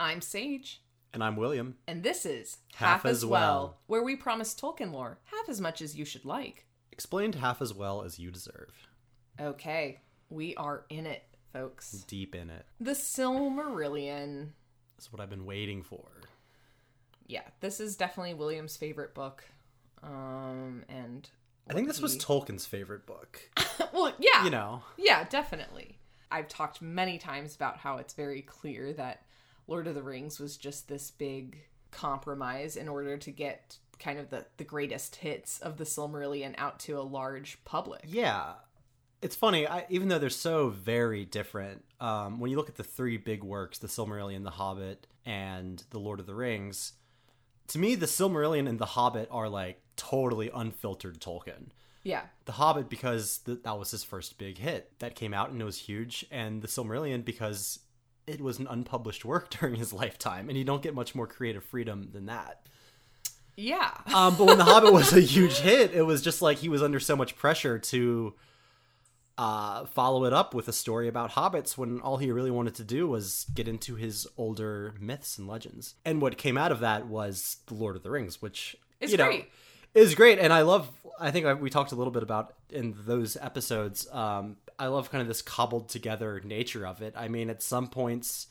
I'm Sage, And I'm William. and this is Half as Well. where we promise Tolkien lore half as much as you should like. Explained half as well as you deserve. Okay, we are in it, folks. Deep in it. The Silmarillion. That's what I've been waiting for. Yeah, this is definitely William's favorite book. Um, and I think this was Tolkien's favorite book. well, yeah, You know, Yeah, definitely. I've talked many times about how it's very clear that Lord of the Rings was just this big compromise in order to get kind of the, the greatest hits of the Silmarillion out to a large public. yeah. It's funny, I, even though they're so very different, um, when you look at the three big works, The Silmarillion, The Hobbit, and The Lord of the Rings, to me, The Silmarillion and The Hobbit are like totally unfiltered Tolkien. Yeah. The Hobbit because th- that was his first big hit that came out and it was huge, and The Silmarillion because it was an unpublished work during his lifetime, and you don't get much more creative freedom than that. Yeah. Um, but when The Hobbit was a huge hit, it was just like he was under so much pressure to uh, follow it up with a story about hobbits when all he really wanted to do was get into his older myths and legends. And what came out of that was The Lord of the Rings, which It's you know, great. Is great. And I love, I think we talked a little bit about in those episodes. Um, I love kind of this cobbled together nature of it. I mean, at some points,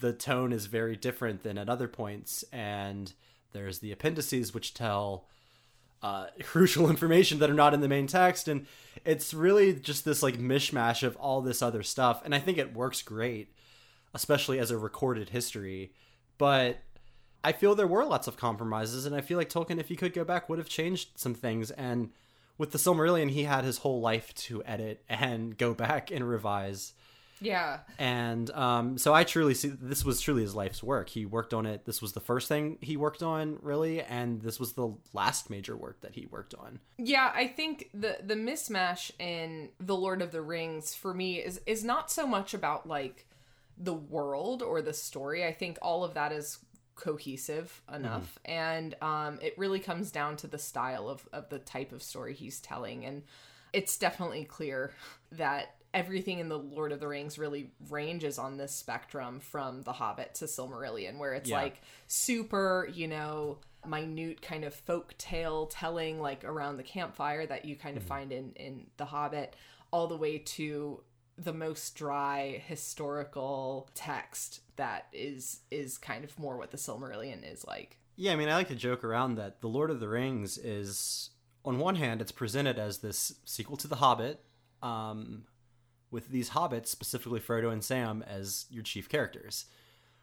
the tone is very different than at other points. And there's the appendices, which tell uh, crucial information that are not in the main text. And it's really just this like mishmash of all this other stuff. And I think it works great, especially as a recorded history. But I feel there were lots of compromises, and I feel like Tolkien, if he could go back, would have changed some things. And with the Silmarillion, he had his whole life to edit and go back and revise. Yeah. And um, so I truly see this was truly his life's work. He worked on it. This was the first thing he worked on, really, and this was the last major work that he worked on. Yeah, I think the the mismatch in The Lord of the Rings for me is is not so much about like the world or the story. I think all of that is cohesive enough. And um it really comes down to the style of of the type of story he's telling. And it's definitely clear that everything in the Lord of the Rings really ranges on this spectrum from The Hobbit to Silmarillion, where it's Yeah. like super, you know, minute kind of folk tale telling, like around the campfire that you kind of find in in The Hobbit, all the way to the most dry historical text that is is kind of more what the Silmarillion is like. Yeah, I mean, I like to joke around that The Lord of the Rings is, on one hand, it's presented as this sequel to The Hobbit, um, with these hobbits, specifically Frodo and Sam, as your chief characters.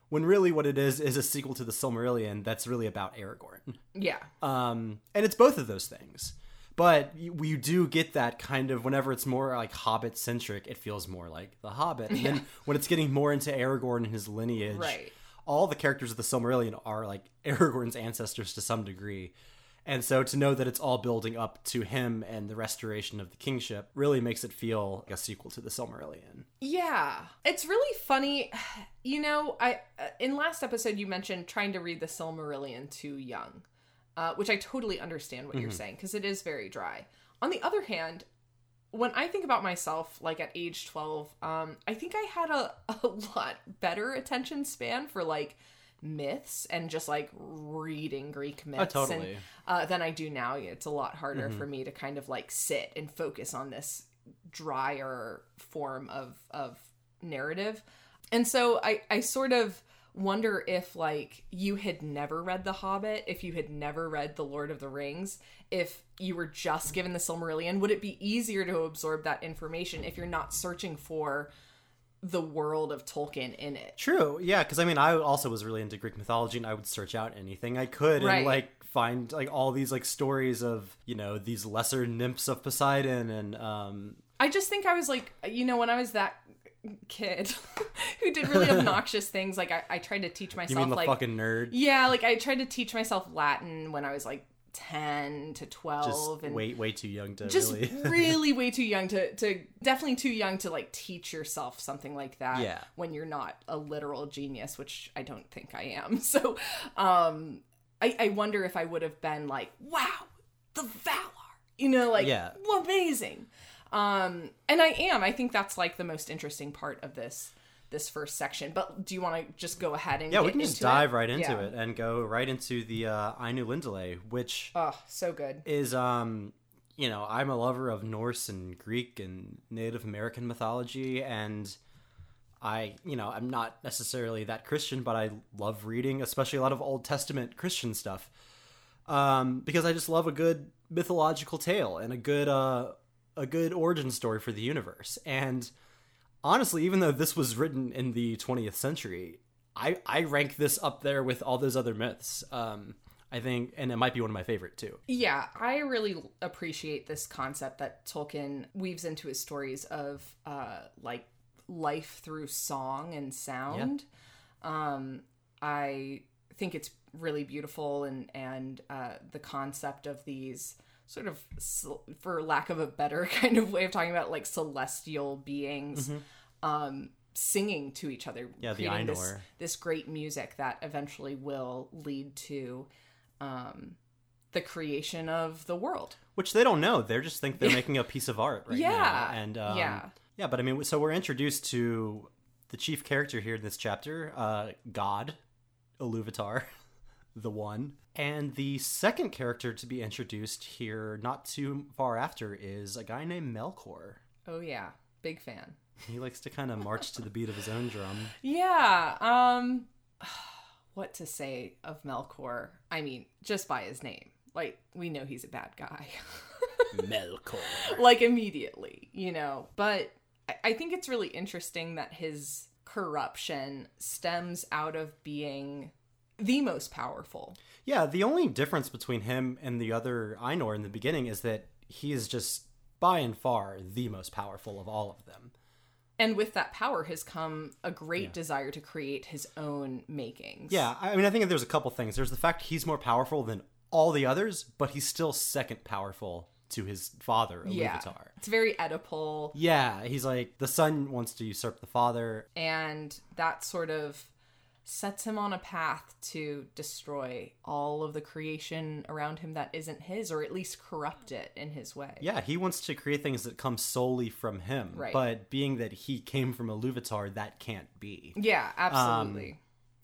When really what it is is a sequel to the Silmarillion that's really about Aragorn. Yeah. Um, and it's both of those things. But you, you do get that kind of whenever it's more like Hobbit centric, it feels more like The Hobbit. And then when it's getting more into Aragorn and his lineage, Right. all the characters of the Silmarillion are like Aragorn's ancestors to some degree. And so to know that it's all building up to him and the restoration of the kingship really makes it feel like a sequel to the Silmarillion. Yeah, it's really funny. You know, I uh, in last episode you mentioned trying to read the Silmarillion too young, uh, which I totally understand what you're saying because it is very dry. On the other hand, when I think about myself, like at age twelve, um, I think I had a, a lot better attention span for like myths and just like reading Greek myths and totally. uh, than I do now. It's a lot harder for me to kind of like sit and focus on this drier form of of narrative. And so I I sort of wonder if like you had never read The Hobbit, if you had never read The Lord of the Rings, if you were just given the Silmarillion, would it be easier to absorb that information if you're not searching for the world of Tolkien in it? True, yeah, because I mean, I also was really into Greek mythology, and I would search out anything I could, Right. and like find like all these like stories of you know these lesser nymphs of Poseidon, and um, I just think I was like, you know, when I was that kid who did really obnoxious things, like I, I tried to teach myself you mean the like fucking nerd? Yeah, like I tried to teach myself Latin when I was like 10 to 12 Just and way way too young to just really. really way too young to to definitely too young to like teach yourself something like that Yeah. when you're not a literal genius, which I don't think I am. So, um I I wonder if I would have been like, "Wow, the Valar." You know, like Yeah. amazing. Um and I am. I think that's like the most interesting part of this this first section. But do you want to just go ahead and Yeah, we can just dive it? right into Yeah. it and go right into the uh, Ainulindale, which Oh, so good. is um you know i'm a lover of norse and greek and native american mythology and i you know i'm not necessarily that christian but i love reading especially a lot of old testament christian stuff um because i just love a good mythological tale and a good uh a good origin story for the universe. And honestly even though this was written in the 20th century i i rank this up there with all those other myths. Um i think and it might be one of my favorite too. Yeah, I really appreciate this concept that Tolkien weaves into his stories of uh like life through song and sound. Um I think it's really beautiful and and uh the concept of these sort of for lack of a better kind of way of talking about like celestial beings um singing to each other Yeah, the creating this, this great music that eventually will lead to um the creation of the world. which they don't know. They just think they're making a piece of art right Yeah, now. And um, yeah. yeah. But I mean, so we're introduced to the chief character here in this chapter, uh, God, Iluvatar, the One, and the second character to be introduced here, not too far after, is a guy named Melkor. Oh yeah, big fan. He likes to kind of march to the beat of his own drum. Yeah, um what to say of Melkor? I mean, just by his name. Like we know he's a bad guy. Melkor. like immediately, you know. But I- I think it's really interesting that his corruption stems out of being the most powerful. Yeah, the only difference between him and the other Ainur in the beginning is that he is just by and far the most powerful of all of them. And with that power has come a great desire to create his own makings. Yeah, I mean, I think there's a couple things. There's the fact he's more powerful than all the others, but he's still second powerful to his father, Yeah. It's very Oedipal. Yeah, he's like the son wants to usurp the father. and that sort of sets him on a path to destroy all of the creation around him that isn't his or at least corrupt it in his way Yeah, he wants to create things that come solely from him. Right. But being that he came from a Iluvatar, that can't be. yeah absolutely um,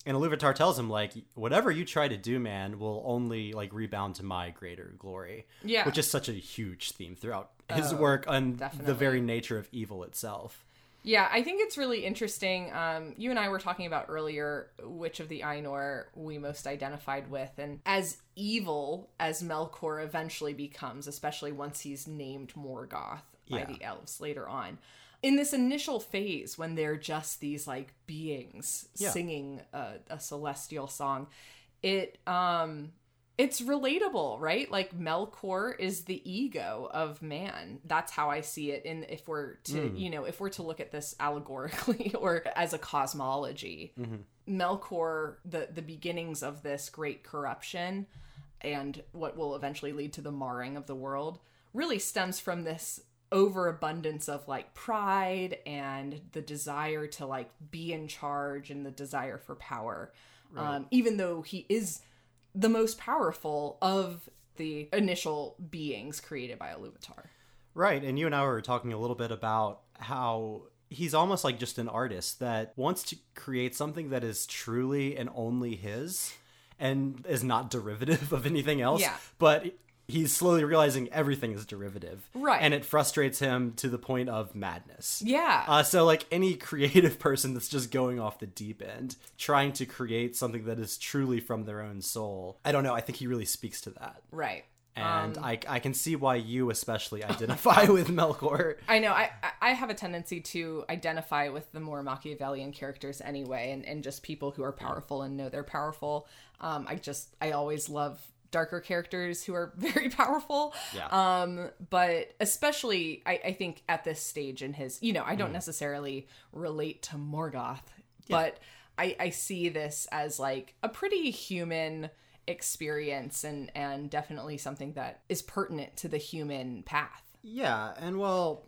And Iluvatar tells him like, whatever you try to do, man, will only like rebound to my greater glory. Yeah. which is such a huge theme throughout his Oh, work and the very nature of evil itself. Yeah i think it's really interesting um, you and i were talking about earlier which of the ainur we most identified with and as evil as melkor eventually becomes especially once he's named morgoth by Yeah. the elves later on in this initial phase when they're just these like beings Yeah. singing a, a celestial song it um it's relatable right? Like melkor is the ego of man. That's how i see it in if we're to you know if we're to look at this allegorically or as a cosmology melkor the the beginnings of this great corruption and what will eventually lead to the marring of the world really stems from this overabundance of like pride and the desire to like be in charge and the desire for power. Um, even though he is the most powerful of the initial beings created by Iluvatar. Right, and you and I were talking a little bit about how he's almost like just an artist that wants to create something that is truly and only his and is not derivative of anything else. Yeah. But he's slowly realizing everything is derivative. Right. And it frustrates him to the point of madness. Yeah. Uh, so, like any creative person that's just going off the deep end, trying to create something that is truly from their own soul, I don't know. I think he really speaks to that. right. And Um, I, I can see why you especially identify with Melkor. I know. I I have a tendency to identify with the more Machiavellian characters anyway, and, and just people who are powerful and know they're powerful. Um, I just I always love darker characters who are very powerful. Yeah. Um, but especially I, I think at this stage in his, you know, I Mm. don't necessarily relate to Morgoth, but I I see this as like a pretty human experience and and definitely something that is pertinent to the human path. Yeah, and well,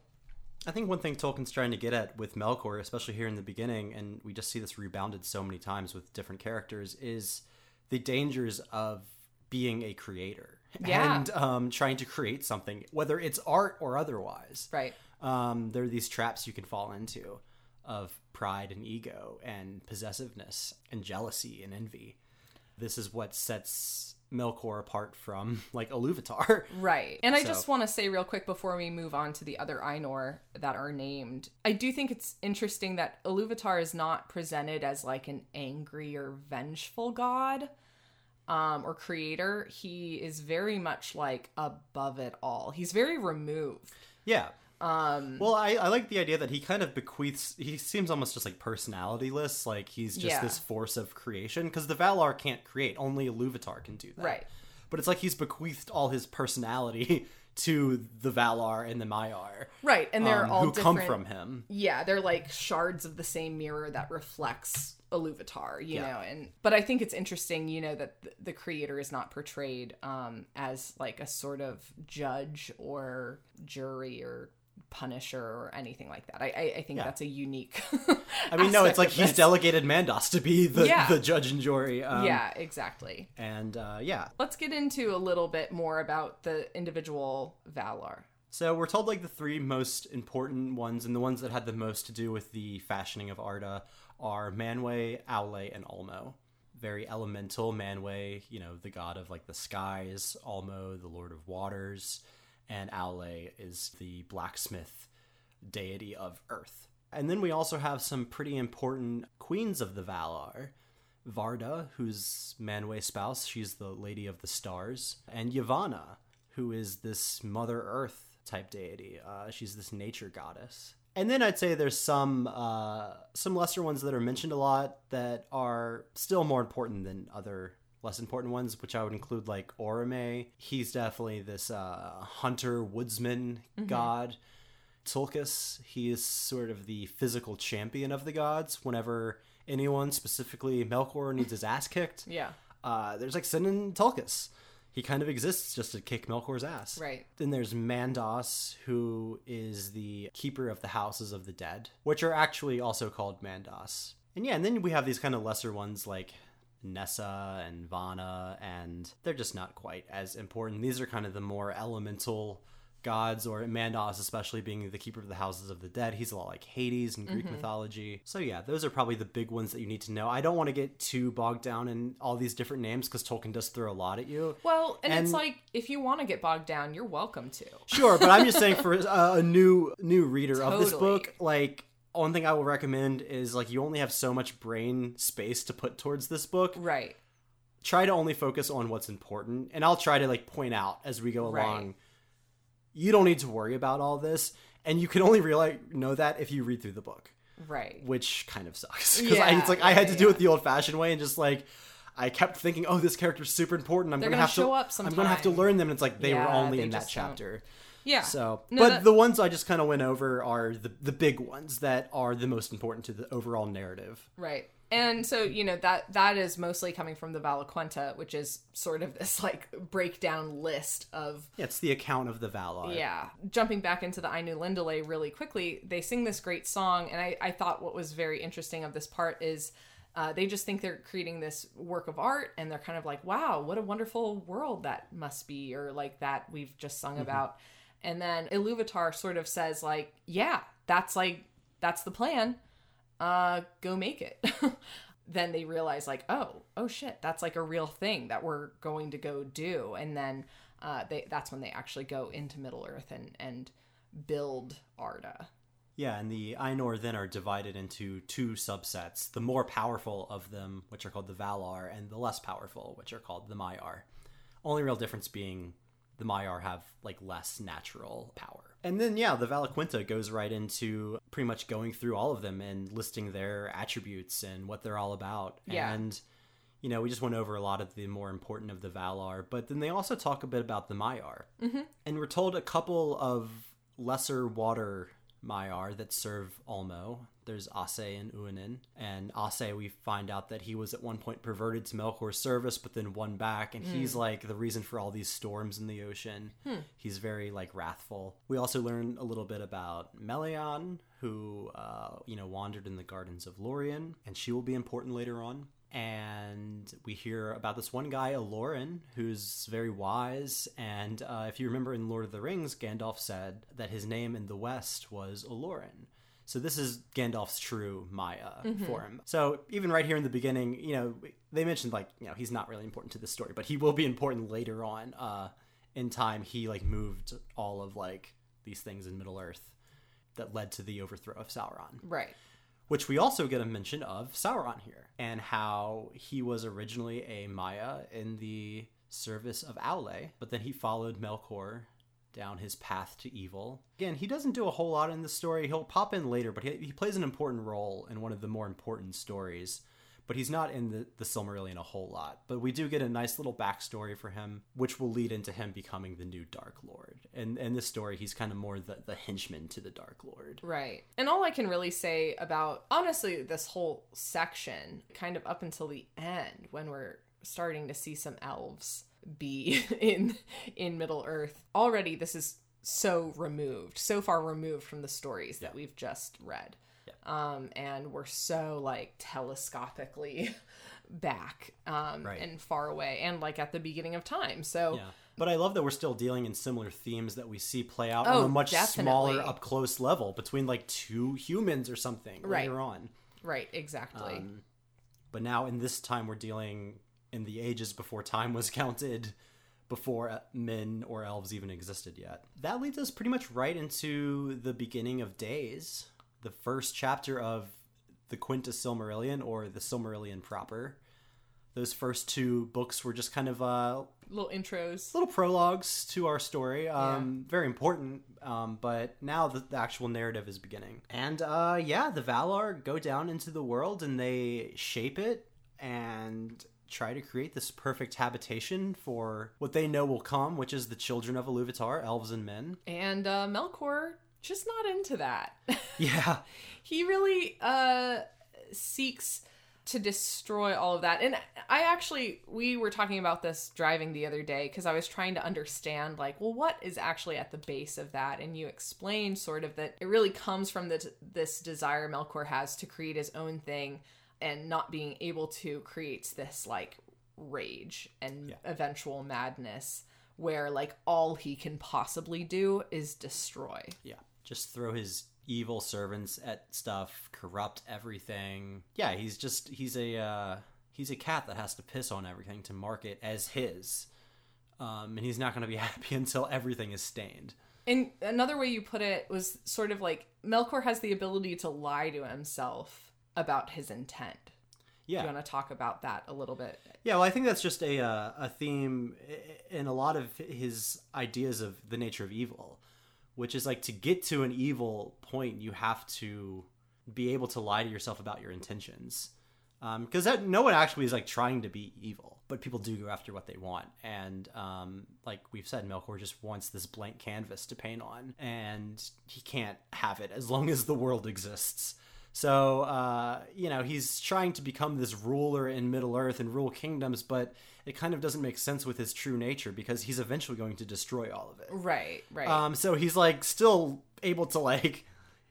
I think one thing Tolkien's trying to get at with Melkor, especially here in the beginning, and we just see this rebounded so many times with different characters, is the dangers of being a creator Yeah. and um, trying to create something, whether it's art or otherwise. Right. Um, there are these traps you can fall into. of pride and ego and possessiveness and jealousy and envy. This is what sets Melkor apart from like Iluvatar. Right. And I just want to say real quick before we move on to the other Ainur that are named, I do think it's interesting that Iluvatar is not presented as like an angry or vengeful god um, or creator. He is very much like above it all. He's very removed. Yeah. Um, well, I, I like the idea that he kind of bequeaths. He seems almost just like personalityless. Like he's just Yeah. this force of creation. Because the Valar can't create. Only Iluvatar can do that. Right. But it's like he's bequeathed all his personality to the Valar and the Maiar. Right. And they're um, all who come from him. yeah they're like shards of the same mirror that reflects Iluvatar, you Yeah. know, and but I think it's interesting, you know, that th- the creator is not portrayed um as like a sort of judge or jury or punisher or anything like that. I I, I think Yeah. that's a unique. I mean, no, it's like he's delegated Mandos to be the, Yeah. the judge and jury. Um, yeah, exactly. And uh, yeah. Let's get into a little bit more about the individual Valar. So we're told like the three most important ones and the ones that had the most to do with the fashioning of Arda are Manwë, Aule, and Ulmo. Very elemental Manwë, you know, the god of like the skies, Ulmo, the lord of waters, and Aule is the blacksmith deity of earth. And then we also have some pretty important queens of the Valar. Varda, who's Manwë's spouse, she's the lady of the stars, and Yavanna, who is this Mother Earth type deity. Uh, she's this nature goddess. And then I'd say there's some uh, some lesser ones that are mentioned a lot that are still more important than other less important ones, which I would include like Orome. He's definitely this uh, hunter woodsman god. Tulkas, he is sort of the physical champion of the gods. Whenever anyone, specifically Melkor, needs his ass kicked, Yeah. uh, there's like Sin and Tulkas. He kind of exists just to kick Melkor's ass. Right. Then there's Mandos, who is the keeper of the houses of the dead, which are actually also called Mandos. And yeah, and then we have these kind of lesser ones like Nessa and Vana, and they're just not quite as important. These are kind of the more elemental gods, or Mandos, especially being the keeper of the houses of the dead. He's a lot like Hades in Greek mythology. So yeah, those are probably the big ones that you need to know. I don't want to get too bogged down in all these different names because Tolkien does throw a lot at you. Well, and, it's like if you want to get bogged down, you're welcome to. Sure, but I'm just saying for uh, a new new reader of this book, like one thing I will recommend is like you only have so much brain space to put towards this book. Right. Try to only focus on what's important, and I'll try to like point out as we go Right. You don't need to worry about all this, and you can only realize know that if you read through the book, Right. which kind of sucks because Yeah, it's like I had to yeah, do yeah. it the old-fashioned way and just like. I kept thinking, "Oh, this character's super important. I'm They're gonna, gonna have show to. up I'm gonna have to learn them." And it's like they were only they in that just don't. chapter. Yeah. So, No, but that- the ones I just kind of went over are the the big ones that are the most important to the overall narrative. Right. And so, you know, that that is mostly coming from the Valaquenta, which is sort of this like breakdown list of Yeah, it's the account of the Valar. yeah. Jumping back into the Ainulindale really quickly, they sing this great song, and I, I thought what was very interesting of this part is uh, they just think they're creating this work of art, and they're kind of like, wow, what a wonderful world that must be, or like that we've just sung about. And then Iluvatar sort of says, like, yeah, that's like, that's the plan. Uh, go make it. then they realize, like, oh, oh shit, that's like a real thing that we're going to go do. And then uh, they that's when they actually go into Middle Earth and and build Arda. Yeah, and the Ainur then are divided into two subsets: the more powerful of them, which are called the Valar, and the less powerful, which are called the Maiar. Only real difference being the Maiar have like less natural power. And then yeah, the Valaquenta goes right into pretty much going through all of them and listing their attributes and what they're all about. Yeah. And you know, we just went over a lot of the more important of the Valar, but then they also talk a bit about the Maiar. Mm-hmm. And we're told a couple of lesser water Maiar that serve Ulmo. There's Ossë and Uinen. And Ossë, we find out that he was at one point perverted to Melkor's service, but then won back, and he's like the reason for all these storms in the ocean. He's very like wrathful. We also learn a little bit about Melian, who uh, you know wandered in the gardens of Lorien, and she will be important later on and we hear about this one guy, Olórin, who's very wise. And uh, if you remember in Lord of the Rings, Gandalf said that his name in the West was Olórin. So this is Gandalf's true Maia form. So even right here in the beginning, you know, they mentioned like, you know, he's not really important to the story, but he will be important later on. Uh, in time, he like moved all of like these things in Middle Earth that led to the overthrow of Sauron Right. Which we also get a mention of Sauron here and how he was originally a Maia in the service of Aule, but then he followed Melkor down his path to evil. Again, he doesn't do a whole lot in the story. He'll pop in later, but he, he plays an important role in one of the more important stories. But he's not in the, the Silmarillion a whole lot. But we do get a nice little backstory for him, which will lead into him becoming the new Dark Lord. And in this story, he's kind of more the, the henchman to the Dark Lord. Right. And all I can really say about honestly this whole section, kind of up until the end when we're starting to see some elves be in in Middle Earth. Already this is so removed, so far removed from the stories that we've just read. Um and we're so like telescopically back um Right. and far away and like at the beginning of time. So Yeah. But I love that we're still dealing in similar themes that we see play out Oh, on a much smaller up close level between like two humans or something Right. later on. right, exactly. Um, but now in this time we're dealing in the ages before time was counted before uh, men or elves even existed yet. That leads us pretty much right into the beginning of days, the first chapter of the Quenta Silmarillion or the Silmarillion proper. Those first two books were just kind of uh, Little intros. little prologues to our story. Um, Very important, um, but now the, the actual narrative is beginning. And uh, yeah, the Valar go down into the world and they shape it and try to create this perfect habitation for what they know will come, which is the children of Iluvatar, elves and men. And uh, Melkor just not into that. Yeah, he really uh, seeks to destroy all of that. And I actually, we were talking about this driving the other day because I was trying to understand, like, well, what is actually at the base of that? And you explained sort of that it really comes from the, this desire Melkor has to create his own thing and not being able to creates this like rage and eventual madness where like all he can possibly do is destroy. yeah. Just throw his evil servants at stuff, corrupt everything. Yeah, he's just he's a uh, he's a cat that has to piss on everything to mark it as his. Um, and he's not going to be happy until everything is stained. And another way you put it was sort of like Melkor has the ability to lie to himself about his intent. Yeah, You want to talk about that a little bit? yeah. Well, I think that's just a uh, a theme in a lot of his ideas of the nature of evil, which is like to get to an evil point, you have to be able to lie to yourself about your intentions. Because that no one actually is like trying to be evil, but people do go after what they want, and um, like we've said, Melkor just wants this blank canvas to paint on, and he can't have it as long as the world exists. So, uh, you know, he's trying to become this ruler in Middle Earth and rule kingdoms, but it kind of doesn't make sense with his true nature because he's eventually going to destroy all of it. Right, right. Um, so he's like still able to like,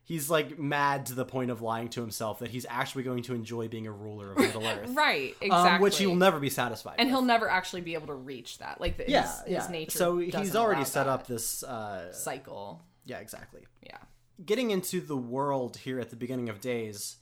he's like mad to the point of lying to himself that he's actually going to enjoy being a ruler of Middle Earth. right, exactly. Um, which he will never be satisfied and with. he'll never actually be able to reach that. Like the, yeah, his, yeah. his nature. So he's already set up this, uh, cycle. yeah, exactly. Yeah. getting into the world here at the beginning of days,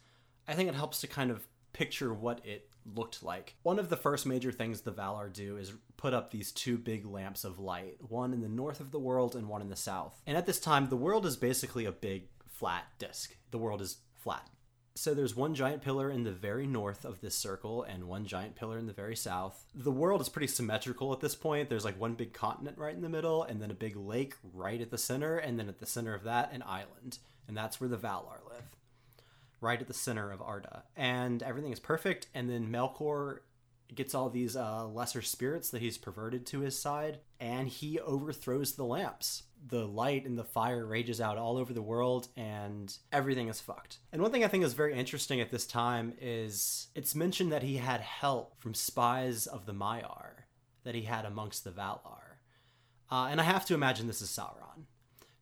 I think it helps to kind of picture what it looked like. One of the first major things the Valar do is put up these two big lamps of light, one in the north of the world and one in the south. And at this time, the world is basically a big flat disk. The world is flat. So there's one giant pillar in the very north of this circle and one giant pillar in the very south. The world is pretty symmetrical at this point. There's like one big continent right in the middle and then a big lake right at the center and then at the center of that an island. And that's where the Valar live. Right at the center of Arda. And everything is perfect and then Melkor gets all these uh, lesser spirits that he's perverted to his side and he overthrows the lamps. The light and the fire rages out all over the world and everything is fucked. And one thing i think is very interesting at this time is it's mentioned that he had help from spies of the maiar that he had amongst the valar. Uh, and i have to imagine this is sauron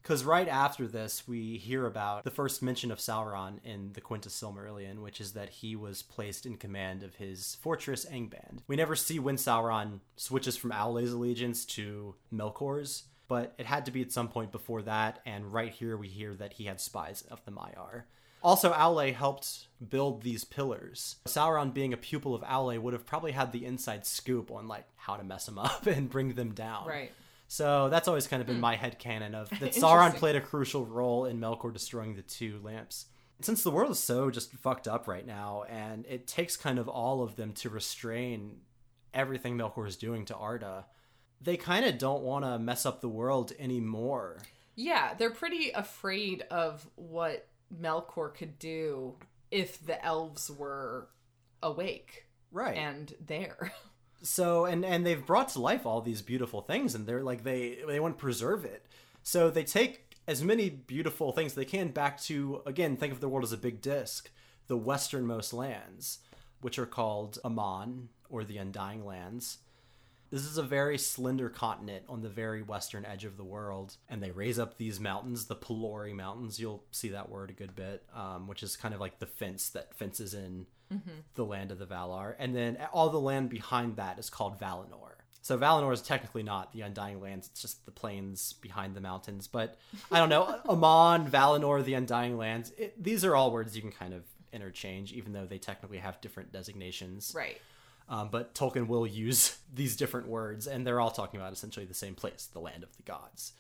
because right after this, we hear about the first mention of Sauron in the Quenta Silmarillion, which is that he was placed in command of his fortress Angband. We never see when Sauron switches from Aule's allegiance to Melkor's, but it had to be at some point before that, and right here we hear that he had spies of the Maiar. Also, Aule helped build these pillars. Sauron, being a pupil of Aule, would have probably had the inside scoop on like how to mess them up and bring them down. Right. So that's always kind of been hmm. my head canon of that Sauron played a crucial role in Melkor destroying the two lamps. Since the world is so just fucked up right now, and it takes kind of all of them to restrain everything Melkor is doing to Arda, they kind of don't want to mess up the world anymore. Yeah, they're pretty afraid of what Melkor could do if the elves were awake Right. and there. so and and they've brought to life all these beautiful things and they're like they they want to preserve it. So they take as many beautiful things they can back to again think of the world as a big disc the westernmost lands which are called aman or the undying lands this is a very slender continent on the very western edge of the world, and they raise up these mountains, the Pelori Mountains. You'll see that word a good bit, um, which is kind of like the fence that fences in the land of the Valar. And then all the land behind that is called Valinor. So Valinor is technically not the Undying Lands; it's just the plains behind the mountains. But I don't know, Aman, Valinor, the Undying Lands. It, these are all words you can kind of interchange, even though they technically have different designations. Right. Um, but Tolkien will use these different words, and they're all talking about essentially the same place, the land of the gods.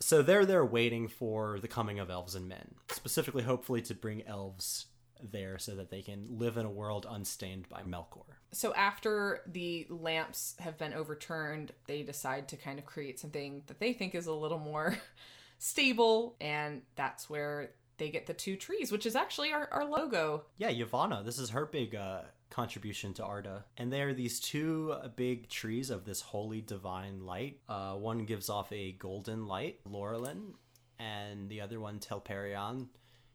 So they're there waiting for the coming of elves and men, specifically, hopefully, to bring elves there so that they can live in a world unstained by Melkor. So after the lamps have been overturned, they decide to kind of create something that they think is a little more stable, and that's where they get the two trees, which is actually our, our logo. Yeah, Yavanna, this is her big uh, contribution to Arda. And they are these two big trees of this holy divine light. Uh, one gives off a golden light, Laurelin, and the other one, Telperion,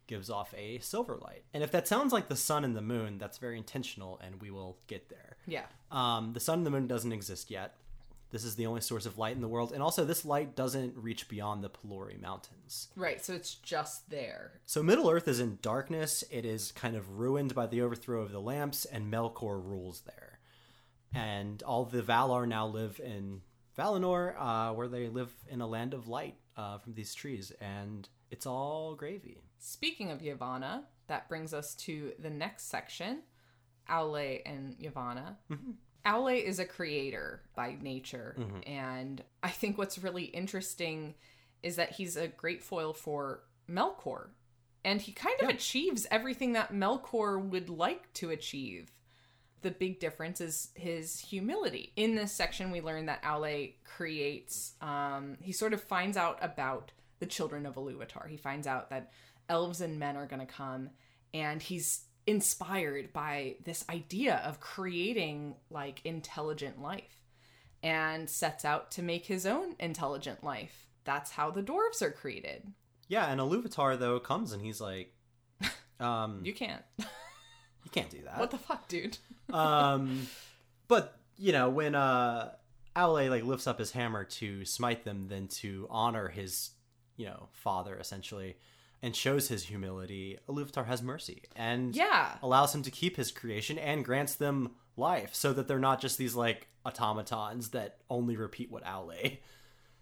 gives off a silver light. And if that sounds like the sun and the moon, that's very intentional, and we will get there. Yeah. Um, the sun and the moon doesn't exist yet. This is the only source of light in the world, and also this light doesn't reach beyond the Pelori Mountains. Right, so it's just there. So Middle Earth is in darkness. It is kind of ruined by the overthrow of the lamps, and Melkor rules there. And all the Valar now live in Valinor, uh, where they live in a land of light uh, from these trees, and it's all gravy. Speaking of Yavanna, that brings us to the next section Aule and Yavanna. Aule is a creator by nature, and I think what's really interesting is that he's a great foil for Melkor, and he kind of achieves everything that Melkor would like to achieve. The big difference is his humility. In this section, we learn that Aule creates, um, he sort of finds out about the children of Iluvatar. He finds out that elves and men are going to come, and he's inspired by this idea of creating like intelligent life and sets out to make his own intelligent life. That's how the dwarves are created. Yeah, and Iluvatar though comes and he's like, um, You can't. you can't do that. What the fuck, dude? um, but you know when uh, Aule like lifts up his hammer to smite them, then to honor his you know father essentially, and shows his humility, Iluvatar has mercy and Yeah. allows him to keep his creation and grants them life, so that they're not just these like automatons that only repeat what Aule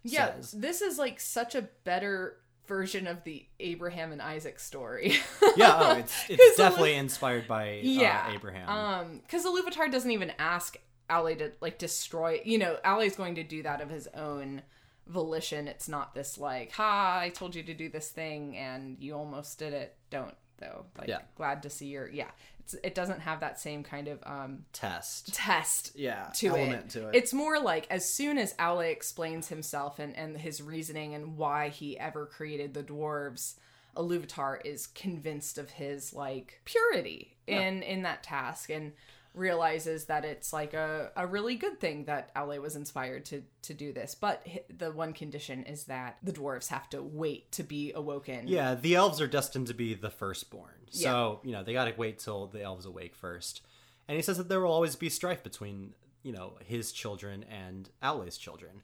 Yeah, says. this is like such a better version of the Abraham and Isaac story. Yeah, oh, it's it's Ilu- definitely inspired by yeah, uh, Abraham. Um, because Iluvatar doesn't even ask Aule to like destroy. You know, Aule's going to do that of his own volition. It's not this like, "Ha, I told you to do this thing and you almost did it." Don't though. Like, Yeah. glad to see your yeah. It's it doesn't have that same kind of um Test. test Yeah, to element it. to it. It's more like as soon as Aule explains himself and, and his reasoning and why he ever created the dwarves, Iluvatar is convinced of his like purity in in that task and realizes that it's like a, a really good thing that Aule was inspired to to do this. But the one condition is that the dwarves have to wait to be awoken. Yeah, the elves are destined to be the firstborn. So, you know, they got to wait till the elves awake first. And he says that there will always be strife between, you know, his children and Aule's children.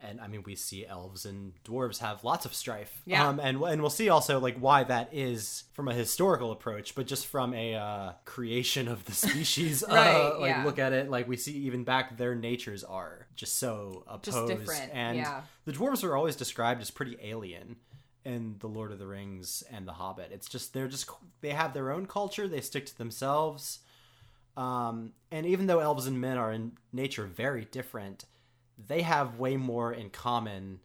And I mean, we see elves and dwarves have lots of strife. Yeah. Um, and and we'll see also like why that is from a historical approach, but just from a uh, creation of the species. Right, uh, like yeah. look at it, like we see even back their natures are just so opposed. Just different, And yeah. the dwarves are always described as pretty alien in the Lord of the Rings and the Hobbit. It's just they're just they have their own culture. They stick to themselves. Um, and even though elves and men are in nature very different, they have way more in common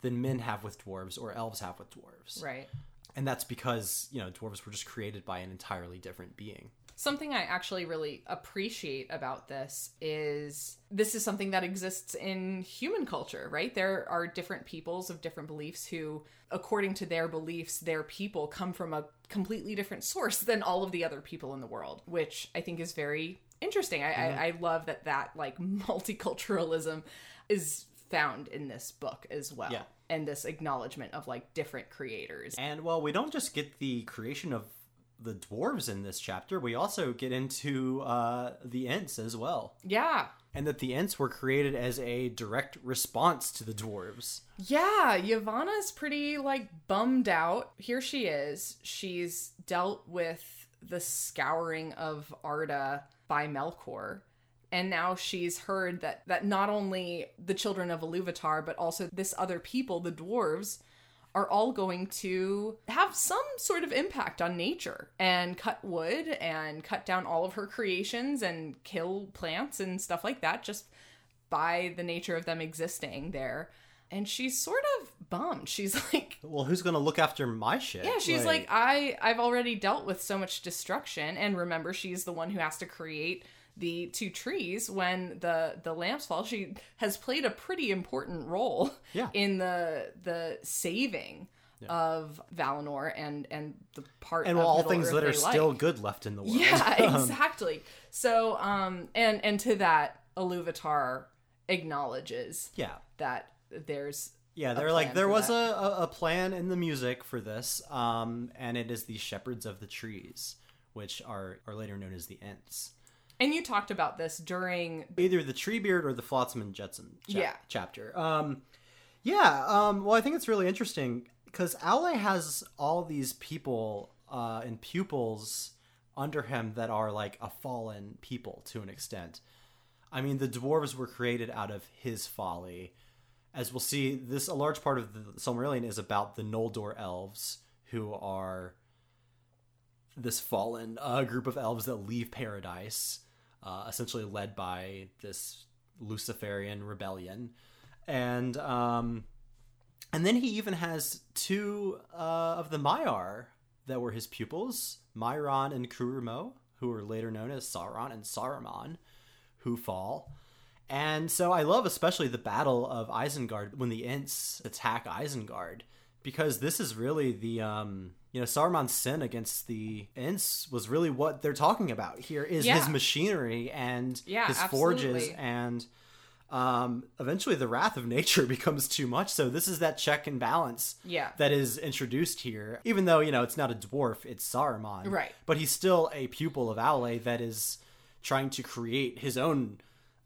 than men have with dwarves or elves have with dwarves. Right. And that's because, you know, dwarves were just created by an entirely different being. Something I actually really appreciate about this is this is something that exists in human culture, right? There are different peoples of different beliefs who, according to their beliefs, their people come from a completely different source than all of the other people in the world, which I think is very interesting. I, mm-hmm. I, I love that that like multiculturalism is found in this book as well. Yeah. And this acknowledgement of like different creators. And well, we don't just get the creation of the dwarves in this chapter, we also get into uh, the Ents as well. Yeah. And that the Ents were created as a direct response to the dwarves. Yeah, Yavanna's pretty like bummed out. Here she is. She's dealt with the scouring of Arda by Melkor. And now she's heard that that not only the children of Iluvatar, but also this other people, the dwarves, are all going to have some sort of impact on nature and cut wood and cut down all of her creations and kill plants and stuff like that just by the nature of them existing there. And she's sort of bummed. She's like, Well, who's going to look after my shit? yeah, she's like, I I've already dealt with so much destruction and remember she's the one who has to create the two trees when the the lamps fall. She has played a pretty important role Yeah. in the the saving of Valinor and and the part and of all Middle things Earth that are still like. good left in the world. Yeah, exactly. So um and and to that Iluvatar acknowledges yeah. that there's Yeah, they're like there was a, a, a plan in the music for this, um, and it is the shepherds of the trees, which are are later known as the Ents. And you talked about this during Either the Treebeard or the Flotsam and Jetsam chap- Yeah. chapter. Um, yeah, um, well, I think it's really interesting because Aule has all these people uh, and pupils under him that are like a fallen people to an extent. I mean, the dwarves were created out of his folly. As we'll see, this a large part of the Silmarillion is about the Noldor elves, who are this fallen uh, group of elves that leave paradise, uh, essentially led by this Luciferian rebellion, and um, and then he even has two uh, of the Maiar that were his pupils, Mairon and Curumo, who were later known as Sauron and Saruman, who fall. And so I love especially the battle of Isengard when the Ents attack Isengard because this is really the um you know Saruman's sin against the Ents was really what they're talking about here is Yeah. his machinery and Yeah, his forges and um eventually the wrath of nature becomes too much so this is that check and balance Yeah. that is introduced here even though you know it's not a dwarf it's Saruman Right. but he's still a pupil of Aule that is trying to create his own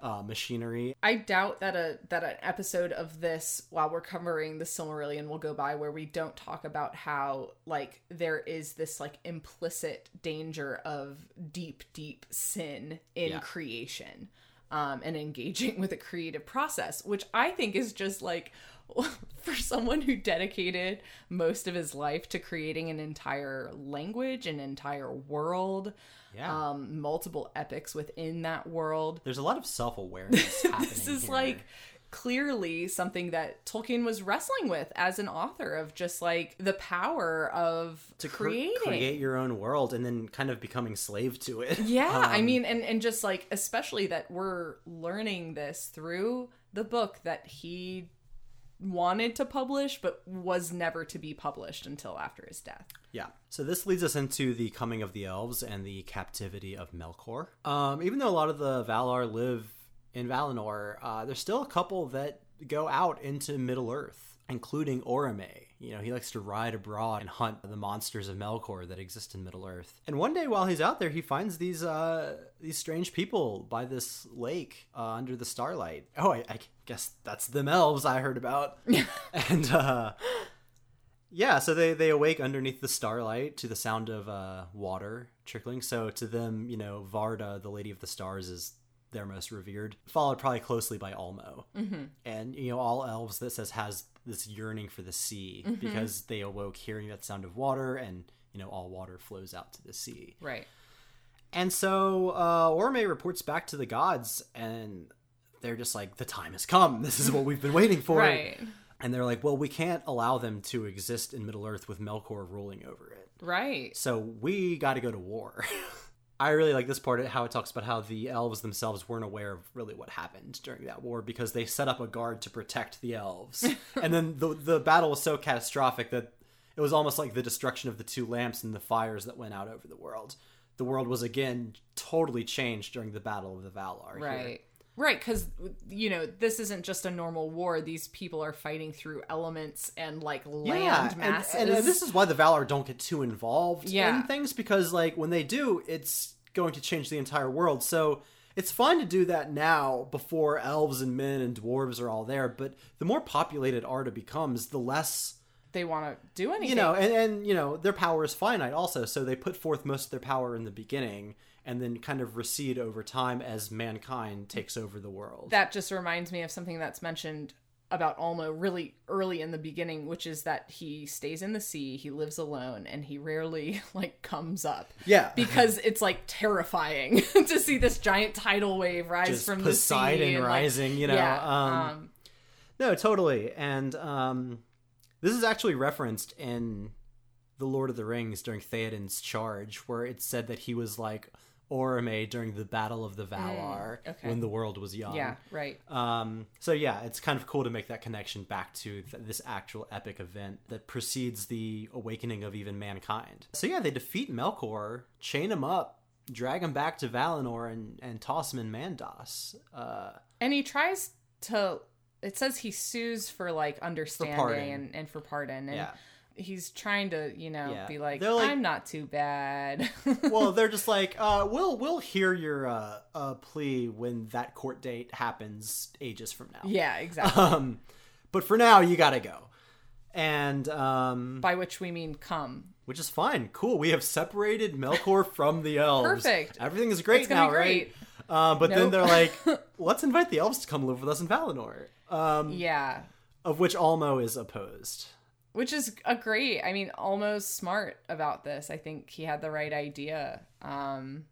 uh, machinery. I doubt that a that an episode of this while we're covering the Silmarillion will go by where we don't talk about how like there is this like implicit danger of deep deep sin in Yeah. creation um and engaging with a creative process which I think is just like for someone who dedicated most of his life to creating an entire language an entire world Yeah. um multiple epics within that world There's a lot of self awareness this is here. like clearly something that Tolkien was wrestling with as an author of just like the power of to cre- creating. create your own world and then kind of becoming slave to it. Yeah, I Um, mean, and and just like especially that we're learning this through the book that he wanted to publish but was never to be published until after his death. Yeah. So this leads us into the coming of the elves and the captivity of Melkor. Um, even though a lot of the Valar live in Valinor, uh, there's still a couple that go out into Middle Earth, including Orome. You know, he likes to ride abroad and hunt the monsters of Melkor that exist in Middle Earth. And one day while he's out there, he finds these uh, these strange people by this lake uh, under the starlight. Oh, I, I guess that's them elves I heard about. and uh, yeah, so they they awake underneath the starlight to the sound of uh, water trickling. So to them, you know, Varda, the Lady of the Stars, is their most revered, followed probably closely by Ulmo. Mm-hmm. And you know, all elves that says has this yearning for the sea Mm-hmm. because they awoke hearing that sound of water and you know all water flows out to the sea. Right. And so uh, Orome reports back to the gods, and they're just like, "The time has come. This is what we've been waiting for." Right. And they're like, "Well, we can't allow them to exist in Middle Earth with Melkor ruling over it. Right. So we got to go to war." I really like this part, how it talks about how the elves themselves weren't aware of really what happened during that war because they set up a guard to protect the elves, and then the the battle was so catastrophic that it was almost like the destruction of the two lamps and the fires that went out over the world. The world was again totally changed during the Battle of the Valar. here. Right. Because you know this isn't just a normal war. These people are fighting through elements and like land Yeah, and- masses. And, and this is why the Valar don't get too involved Yeah. in things because, like, when they do, it's going to change the entire world. So it's fine to do that now before elves and men and dwarves are all there. But the more populated Arda becomes, the less they want to do anything. you know, and, and you know, their power is finite also. So they put forth most of their power in the beginning and then kind of recede over time as mankind takes over the world. that just reminds me of something that's mentioned about Ulmo really early in the beginning, which is that he stays in the sea, he lives alone, and he rarely like comes up. yeah. Because it's like terrifying to see this giant tidal wave rise Just from Poseidon the sea. and, like- rising, you know. yeah, um, um, No, totally. And um, this is actually referenced in The Lord of the Rings during Theoden's charge, where it said that he was like Orome during the Battle of the Valar Mm, okay. when the world was young. yeah, right. Um, so yeah, it's kind of cool to make that connection back to th- this actual epic event that precedes the awakening of even mankind. So yeah, they defeat Melkor, chain him up, drag him back to Valinor, and and toss him in Mandos. Uh, And he tries to. It says he sues for like understanding pardon. and, and for pardon, and Yeah. He's trying to, you know, Yeah. be like, like- I'm not too bad. well, they're just like, uh, we'll we'll hear your uh, uh, plea when that court date happens ages from now. yeah, exactly. Um, but for now, you gotta go, and um, By which we mean come. which is fine. Cool. We have separated Melkor from the elves. Perfect. Everything is great now, great. right? Uh, but then they're like, let's invite the elves to come live with us in Valinor. Um, Yeah. of which Ulmo is opposed. Which is a great. I mean, Ulmo's smart about this. I think he had the right idea. Um,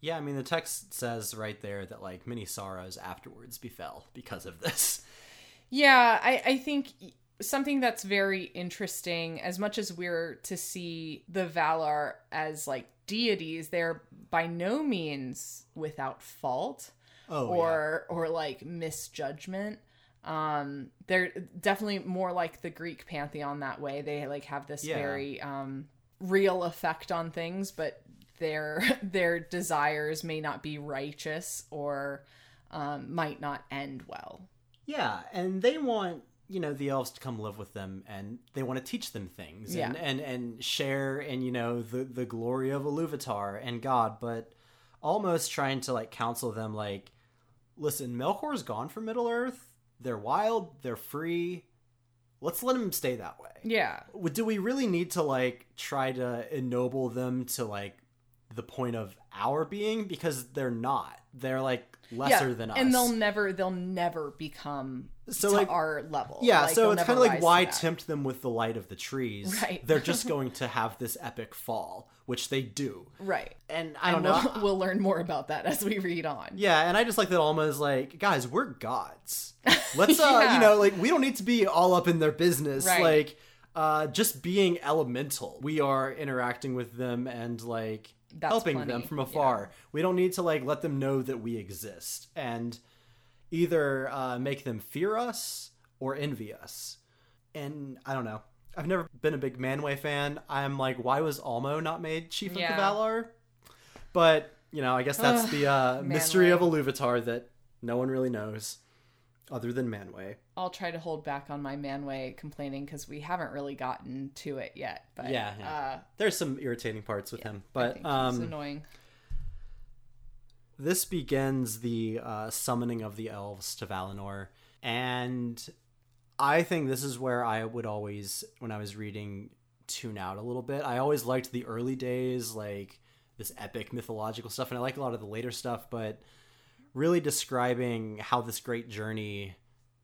Yeah, I mean the text says right there that like many sorrows afterwards befell because of this. yeah, I, I think something that's very interesting, as much as we're to see the Valar as like deities, they're by no means without fault. Oh, or or like misjudgment um they're definitely more like the greek pantheon that way they like have this Yeah. very um real effect on things but their their desires may not be righteous or um might not end well Yeah, and they want you know the elves to come live with them, and they want to teach them things, and Yeah. and and share in you know the the glory of Iluvatar and God, but Ulmo's trying to like counsel them like, listen, Melkor's gone from Middle Earth. They're wild. They're free. Let's let them stay that way. yeah do we really need to like try to ennoble them to like the point of our being because they're not. They're like lesser yeah than us and they'll never they'll never become So, to like- our level. yeah Like, so it's kind of like why tempt them with the light of the trees? Right. they're just going to have this epic fall which they do. Right. And i don't and know we'll, we'll learn more about that as we read on. Yeah and i just like that Ulmo's like guys we're gods. Let's uh Yeah. you know like we don't need to be all up in their business. Right. like uh just being elemental. We are interacting with them and like That's helping plenty, them from afar. We don't need to like let them know that we exist and either uh make them fear us or envy us. And i don't know. I've never been a big Manwë fan. I'm like why was Ulmo not made chief of Yeah. the valar? But you know i guess that's the uh mystery of Iluvatar that no one really knows other than Manwë I'll try to hold back on my Manwë complaining because we haven't really gotten to it yet. But Yeah, yeah. Uh, there's some irritating parts with him I but um annoying. this begins the uh, summoning of the elves to Valinor, and I think this is where I would always, when I was reading, tune out a little bit. I always liked the early days, like this epic mythological stuff, and I like a lot of the later stuff, but really describing how this great journey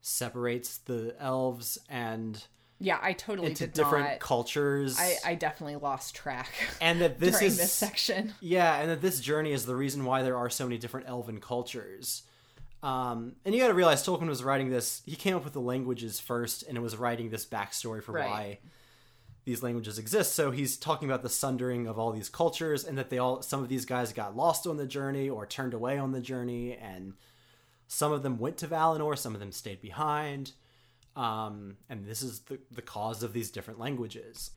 separates the elves and Yeah, I totally into did different not. cultures. I, I definitely lost track and that this is this section. Yeah, and that this journey is the reason why there are so many different elven cultures. Um, and you got to realize Tolkien was writing this. He came up with the languages first, and it was writing this backstory for Right. why these languages exist. So he's talking about the sundering of all these cultures, and that they all some of these guys got lost on the journey or turned away on the journey, and some of them went to Valinor, some of them stayed behind. Um, and this is the the cause of these different languages.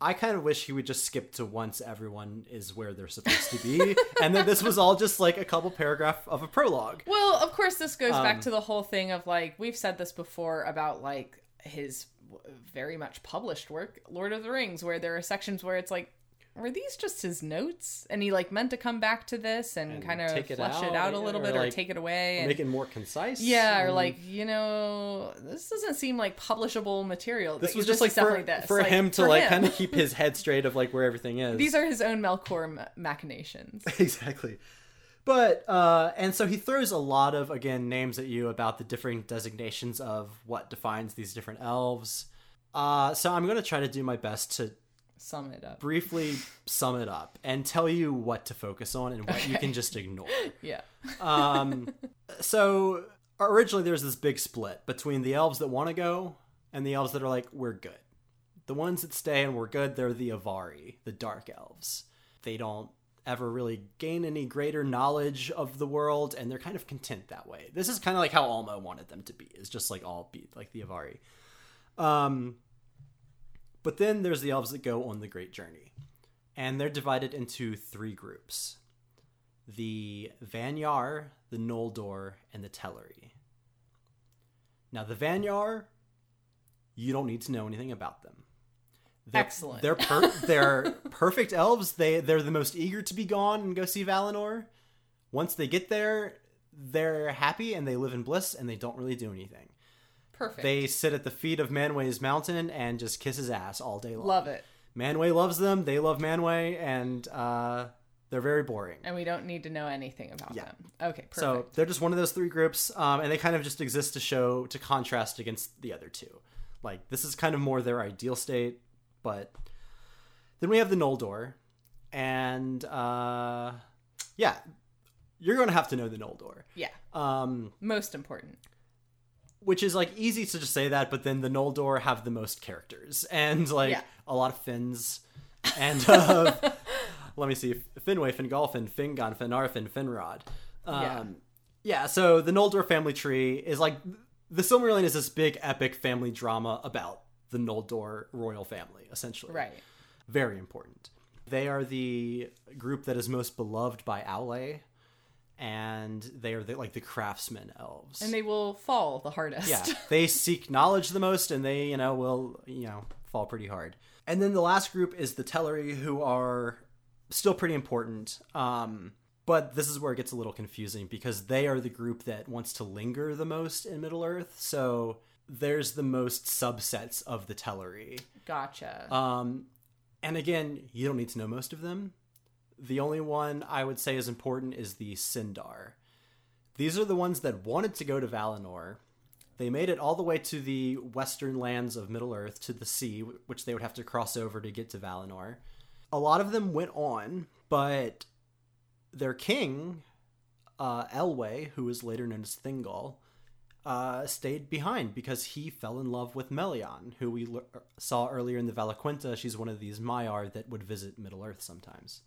I kind of wish he would just skip to once everyone is where they're supposed to be, and then this was all just like a couple paragraph of a prologue. Well, of course, this goes Um, back to the whole thing of like we've said this before about like his very much published work, Lord of the Rings, where there are sections where it's like, were these just his notes? And he like meant to come back to this and, And kind of take it flesh it out, out a yeah, little or, bit or like, take it away. And, Make it more concise. yeah, or mm. like you know, this doesn't seem like publishable material. this Like, was just like for, this. for Like, him to for like him. kind of keep his head straight of like where everything is. These are his own Melkor machinations. exactly. But uh, and so he throws a lot of again names at you about the different designations of what defines these different elves. Uh, so I'm gonna try to do my best to Sum it up. briefly sum it up and tell you what to focus on and what you can just ignore. Yeah. Um, so originally there's this big split between the elves that want to go and the elves that are like we're good. The ones that stay and we're good, they're the Avari, the dark elves. They don't ever really gain any greater knowledge of the world and they're kind of content that way. This is kind of like how Ulmo wanted them to be. Is just like all be like the Avari. Um but then there's the elves that go on the great journey. And they're divided into three groups the Vanyar, the Noldor, and the Teleri. Now, the Vanyar, you don't need to know anything about them. They're, Excellent. They're per- they're perfect elves. They they're the most eager to be gone and go see Valinor. Once they get there, they're happy and they live in bliss and they don't really do anything. Perfect. They sit at the feet of Manwë's mountain and just kiss his ass all day long. love it. Manwë loves them. They love Manwë, and uh, they're very boring. And we don't need to know anything about Yeah. them. Okay, perfect. So they're just one of those three groups, um, and they kind of just exist to show to contrast against the other two. Like this is kind of more their ideal state, but then we have the Noldor, and uh, yeah, you're going to have to know the Noldor, yeah, um, most important. which is like easy to just say that, but then the Noldor have the most characters and like Yeah. a lot of Finns, and uh, let me see, Finwë, Fingolfin, Fingon, Finarfin, Finrod. Um, Yeah. yeah. so the Noldor family tree is like the Silmarillion is this big epic family drama about the Noldor royal family, essentially. Right. Very important. They are the group that is most beloved by Aule, and they are the, like the craftsmen elves. And they will fall the hardest. yeah, they seek knowledge the most, and they you know will you know fall pretty hard. And then the last group is the Teleri, who are still pretty important. Um, but this is where it gets a little confusing because they are the group that wants to linger the most in Middle Earth. So there's the most subsets of the Teleri. gotcha. Um, and again, you don't need to know most of them. The only one I would say is important is the Sindar. These are the ones that wanted to go to Valinor. They made it all the way to the western lands of Middle Earth, to the sea, which they would have to cross over to get to Valinor. A lot of them went on, but their king, uh, Elwë, who was later known as Thingol, uh, stayed behind because he fell in love with Melian, who we l- saw earlier in the Valaquenta. She's one of these Maiar that would visit Middle Earth sometimes.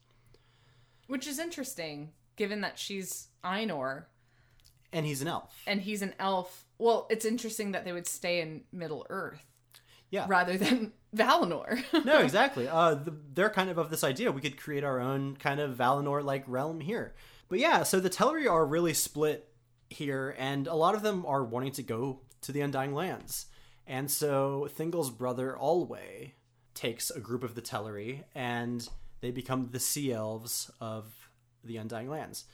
Which is interesting, given that she's Ainur And he's an elf. and he's an elf. Well, it's interesting that they would stay in Middle Earth Yeah. rather than Valinor. no, exactly. Uh, the, they're kind of of this idea we could create our own kind of Valinor like realm here. But yeah, so the Teleri are really split here, and a lot of them are wanting to go to the Undying Lands. And so Thingol's brother Olwë takes a group of the Teleri, and they become the Sea Elves of the Undying Lands.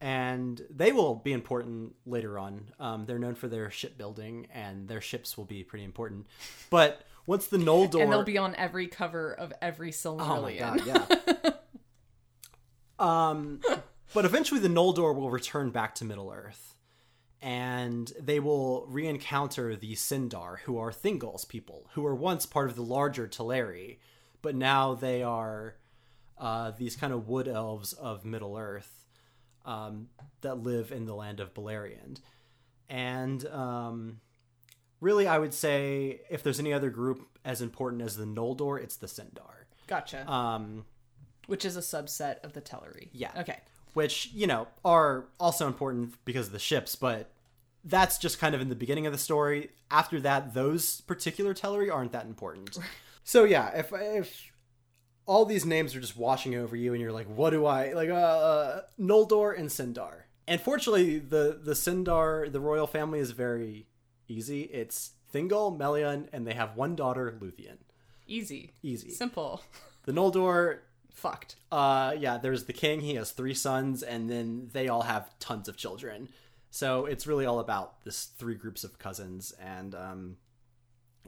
And they will be important later on. Um, they're known for their shipbuilding, and their ships will be pretty important. But once the Noldor and they'll be on every cover of every Oh my god, yeah. um, but eventually the Noldor will return back to Middle Earth, and they will re-encounter the Sindar, who are Thingol's people, who were once part of the larger Teleri, but now they are uh, these kind of wood elves of Middle Earth um, that live in the land of Beleriand. And um, really, I would say if there's any other group as important as the Noldor, it's the Sindar. Gotcha. Um, Which is a subset of the Teleri. Yeah. Okay. Which you know are also important because of the ships but that's just kind of in the beginning of the story. After that those particular Teleri aren't that important. So yeah if if all these names are just washing over you and you're like what do i like uh noldor and sindar. And fortunately the the sindar the royal family is very easy. It's thingol melian and they have one daughter luthien. Easy. easy. Simple. the noldor Fucked. uh, yeah, there's the king. He has three sons, and then they all have tons of children. So it's really all about this three groups of cousins. And um,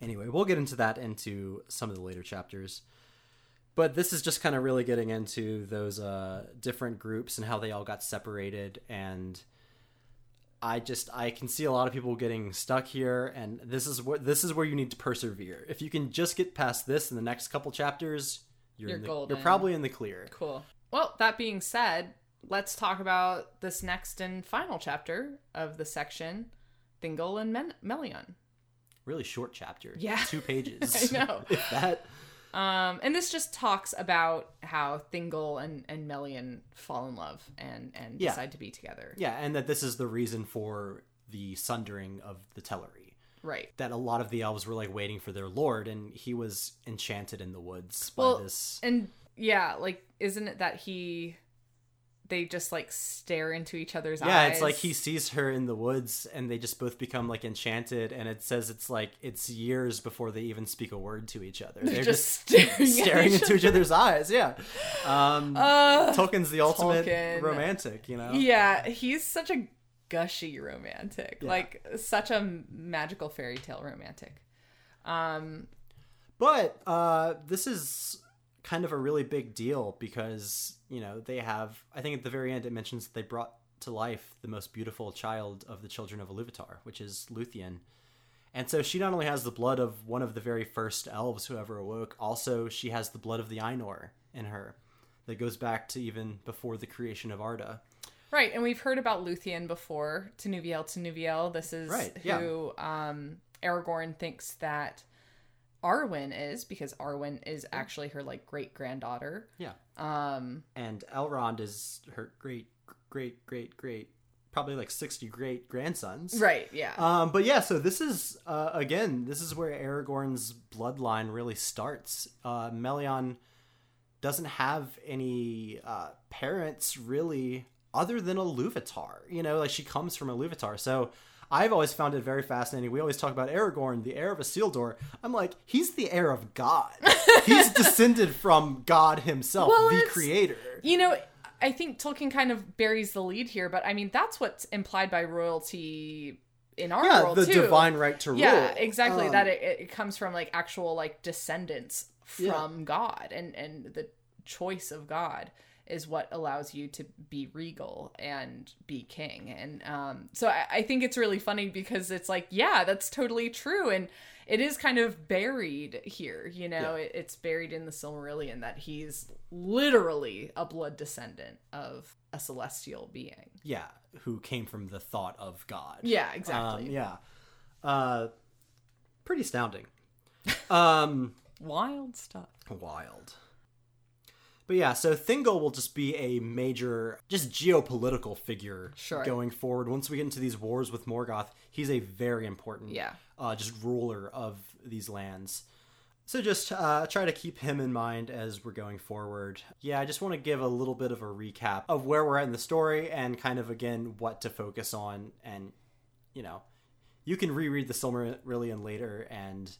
anyway, we'll get into that into some of the later chapters. But this is just kind of really getting into those uh, different groups and how they all got separated. And I just I can see a lot of people getting stuck here, and this is what this is where you need to persevere. If you can just get past this in the next couple chapters, you're You're the, golden. you're probably in the clear. Cool. Well, that being said, let's talk about this next and final chapter of the section Thingol and Men- Melian. really short chapter. Yeah. two pages. I know. if that. Um, and this just talks about how Thingol and, and Melian fall in love and, and Yeah. decide to be together. Yeah, and that this is the reason for the sundering of the Teleri. Right. That a lot of the elves were like waiting for their lord, and he was enchanted in the woods by Well, this. And yeah, like, isn't it that he. They just like stare into each other's eyes. Yeah, it's like he sees her in the woods, and they just both become like enchanted. And it says it's like it's years before they even speak a word to each other. They're, just just, staring, staring each into each other's eyes. Yeah, um, Uh, Tolkien's the ultimate Tolkien. romantic. You know. Yeah, he's such a gushy romantic. Yeah. Like such a magical fairy tale romantic. Um But uh, this is kind of a really big deal because you know they have. I think at the very end it mentions they brought to life the most beautiful child of the children of Iluvatar, which is Luthien. And so she not only has the blood of one of the very first elves who ever awoke, also she has the blood of the Ainur in her, that goes back to even before the creation of Arda. Right, and we've heard about Luthien before, Tinúviel Tinúviel. This is Right, yeah. who um Aragorn thinks that Arwen is because Arwen is actually her like great granddaughter. Yeah. Um And Elrond is her great, great, great, great, probably like sixty great grandsons. right, yeah. Um, but yeah, so this is uh, again, this is where Aragorn's bloodline really starts. Uh, Melian doesn't have any uh, parents really, other than Iluvatar. You know, like she comes from Iluvatar. So I've always found it very fascinating. We always talk about Aragorn, the heir of Isildur. I'm like, he's the heir of God. he's descended from God himself, Well, the creator. You know, I think Tolkien kind of buries the lead here, but I mean that's what's implied by royalty in our Yeah, world the too. divine right to rule. yeah, exactly. Um, that it, it comes from like actual like descendants Yeah. from God, and and the choice of God is what allows you to be regal and be king. And um, so I, I think it's really funny because it's like, yeah, that's totally true, and it is kind of buried here. You know, it, it's buried in the Silmarillion that he's literally a blood descendant of a celestial being. yeah, who came from the thought of God. Yeah, exactly. Um, yeah. Uh, pretty astounding. Um, Wild stuff. wild. But yeah, so Thingol will just be a major, just geopolitical figure Sure. going forward. Once we get into these wars with Morgoth, he's a very important, Yeah. uh, just ruler of these lands. So just uh, try to keep him in mind as we're going forward. Yeah, I just want to give a little bit of a recap of where we're at in the story and kind of again what to focus on. And you know, you can reread the Silmarillion later and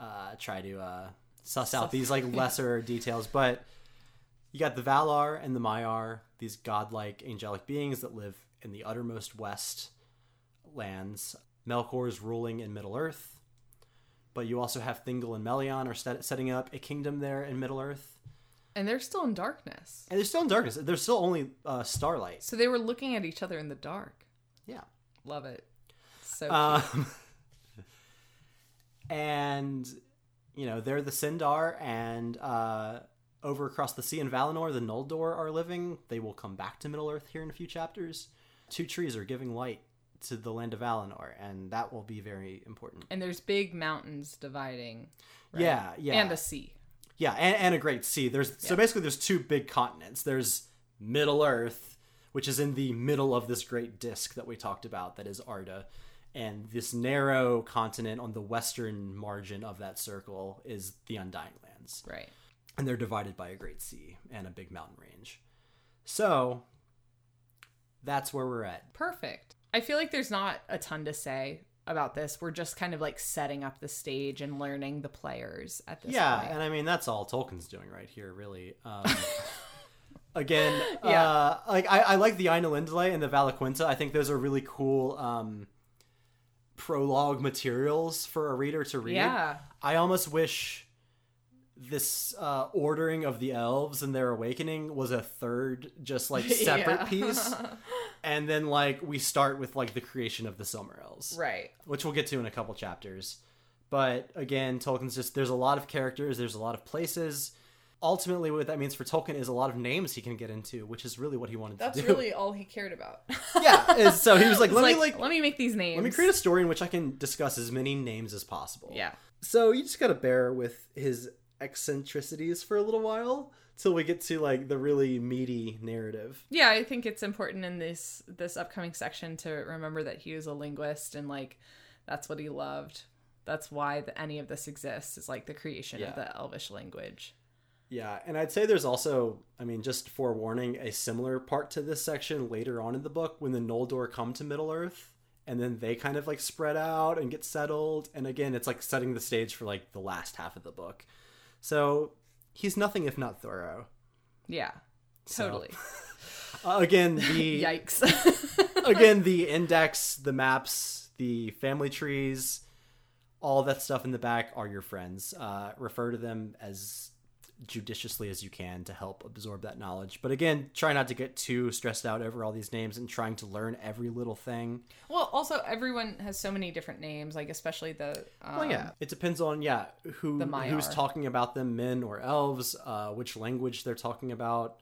uh, try to uh, suss out these like lesser details. But you got the Valar and the Maiar, these godlike angelic beings that live in the uttermost west lands. Melkor is ruling in Middle Earth but you also have Thingol and Melian are set, setting up a kingdom there in Middle Earth, And they're still in darkness. and they're still in darkness. They're still only uh, starlight. So they were looking at each other in the dark. Yeah, Love it. So Um, and you know they're the Sindar, and uh, over across the sea in Valinor, the Noldor are living. They will come back to Middle Earth here in a few chapters. Two trees are giving light to the land of Valinor, and that will be very important. and there's big mountains dividing. right? Yeah, yeah, And a sea. yeah, and, and a great sea. There's so basically there's two big continents. There's Middle Earth, which is in the middle of this great disk that we talked about, that is Arda, and this narrow continent on the western margin of that circle is the Undying Lands, Right. And they're divided by a great sea and a big mountain range. So that's where we're at. Perfect. I feel like there's not a ton to say about this. We're just kind of like setting up the stage and learning the players at this yeah, point. and I mean that's all Tolkien's doing right here, really. Um, again, Yeah. uh, like I, I like the Ainulindale and the Valaquenta. I think those are really cool um, prologue materials for a reader to read. Yeah. I almost wish this uh, ordering of the elves and their awakening was a third, just like separate Yeah. piece, and then like we start with like the creation of the Silmarils Right. which we'll get to in a couple chapters. But again, Tolkien's just there's a lot of characters, there's a lot of places. Ultimately, what that means for Tolkien is a lot of names he can get into, which is really what he wanted That's to do. really all he cared about. yeah. So he was like, let me like let me make these names. let me create a story in which I can discuss as many names as possible. Yeah. So you just gotta bear with his eccentricities for a little while till we get to like the really meaty narrative. Yeah, I think it's important in this this upcoming section to remember that he was a linguist and like that's what he loved. That's why the, any of this exists is like the creation Yeah. of the Elvish language. Yeah, and I'd say there's also, I mean, just forewarning, a similar part to this section later on in the book when the Noldor come to Middle Earth, and then they kind of like spread out and get settled. And again, it's like setting the stage for like the last half of the book. So he's nothing if not thorough. Yeah. So- Totally. Uh, again, the Yikes. again the index, the maps, the family trees, all that stuff in the back are your friends. Uh, refer to them as judiciously as you can to help absorb that knowledge. But again, try not to get too stressed out over all these names and trying to learn every little thing. well, also everyone has so many different names, like especially the um, Well, yeah, it depends on yeah who The who's talking about them, men or elves, uh, which language they're talking about,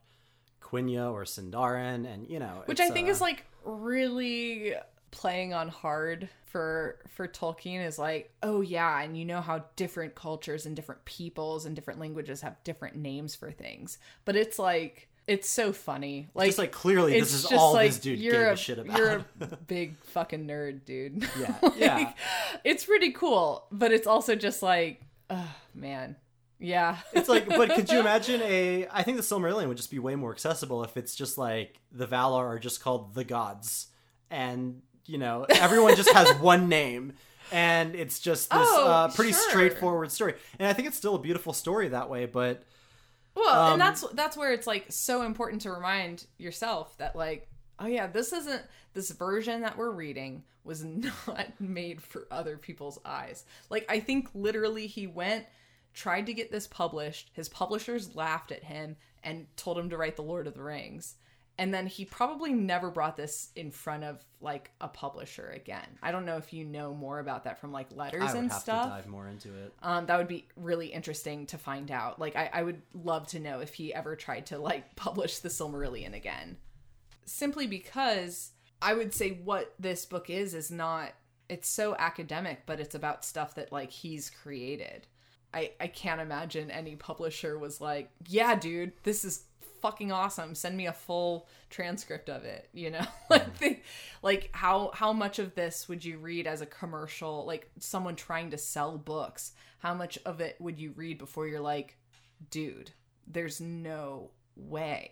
Quenya or Sindarin, and you know, which I think uh, is like really playing on hard for for Tolkien is like, oh yeah, and you know how different cultures and different peoples and different languages have different names for things, but it's like it's so funny, like just like clearly this is all like this dude you're gave a, a, shit about. You're a big fucking nerd, dude. Yeah, Like, yeah. It's pretty cool, but it's also just like, oh man, yeah. It's like, but could you imagine a? I think the Silmarillion would just be way more accessible if it's just like the Valar are just called the gods, and you know everyone just has one name, and it's just this Oh, uh, pretty sure. straightforward story. And I think it's still a beautiful story that way. But Well, Um, and that's that's where it's like so important to remind yourself that like, oh yeah, this isn't this version that we're reading was not made for other people's eyes. Like I think literally he went tried to get this published. His publishers laughed at him and told him to write The Lord of the Rings. And then he probably never brought this in front of like a publisher again. I don't know if you know more about that from like letters and have stuff. to dive more into it. Um, that would be really interesting to find out. Like, I, I would love to know if he ever tried to like publish the Silmarillion again. Simply because I would say what this book is is not. It's so academic, but it's about stuff that like he's created. I I can't imagine any publisher was like, yeah, dude, this is fucking awesome. Send me a full transcript of it. You know, like they, like how how much of this would you read as a commercial? Like someone trying to sell books. How much of it would you read before you're like, dude, there's no way.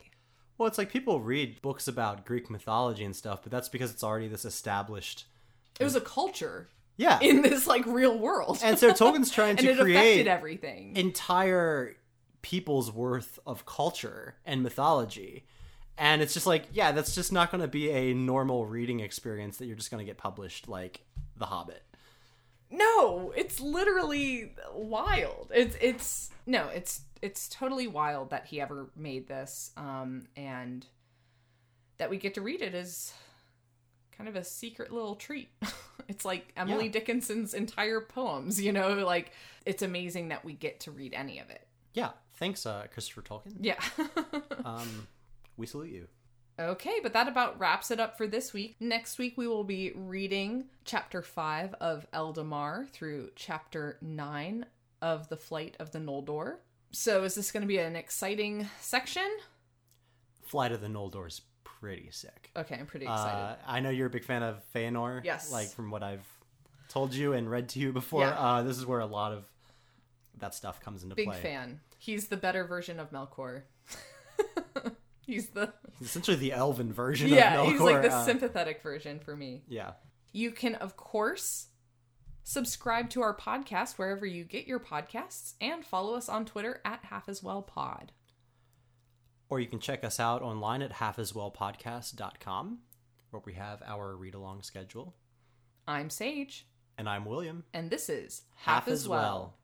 Well, it's like people read books about Greek mythology and stuff, but that's because it's already this established. It was a culture Yeah, in this like real world, and so Tolkien's trying and to it create everything. entire people's worth of culture and mythology. And it's just like, yeah, that's just not going to be a normal reading experience that you're just going to get published like The Hobbit. No, it's literally wild. It's it's no, it's it's totally wild that he ever made this um and that we get to read it is kind of a secret little treat. it's like Emily Yeah. Dickinson's entire poems, you know, like it's amazing that we get to read any of it. Yeah. Thanks, uh, Christopher Tolkien. Yeah. Um, we salute you. Okay, but that about wraps it up for this week. Next week, we will be reading chapter 5 of Eldamar through chapter 9 of The Flight of the Noldor. So, is this going to be an exciting section? Flight of the Noldor is pretty sick. Okay, I'm pretty excited. Uh, I know you're a big fan of Feanor. Yes. Like from what I've told you and read to you before, Yeah. uh, this is where a lot of that stuff comes into Big play. fan. He's the better version of Melkor. he's the He's essentially the elven version yeah, of Melkor. he's like the uh, sympathetic version for me. yeah. You can, of course, subscribe to our podcast wherever you get your podcasts and follow us on Twitter at Half As Well Pod. Or you can check us out online at halfaswellpodcast.com, where we have our read along schedule. I'm Sage, And I'm William. and this is Half as well.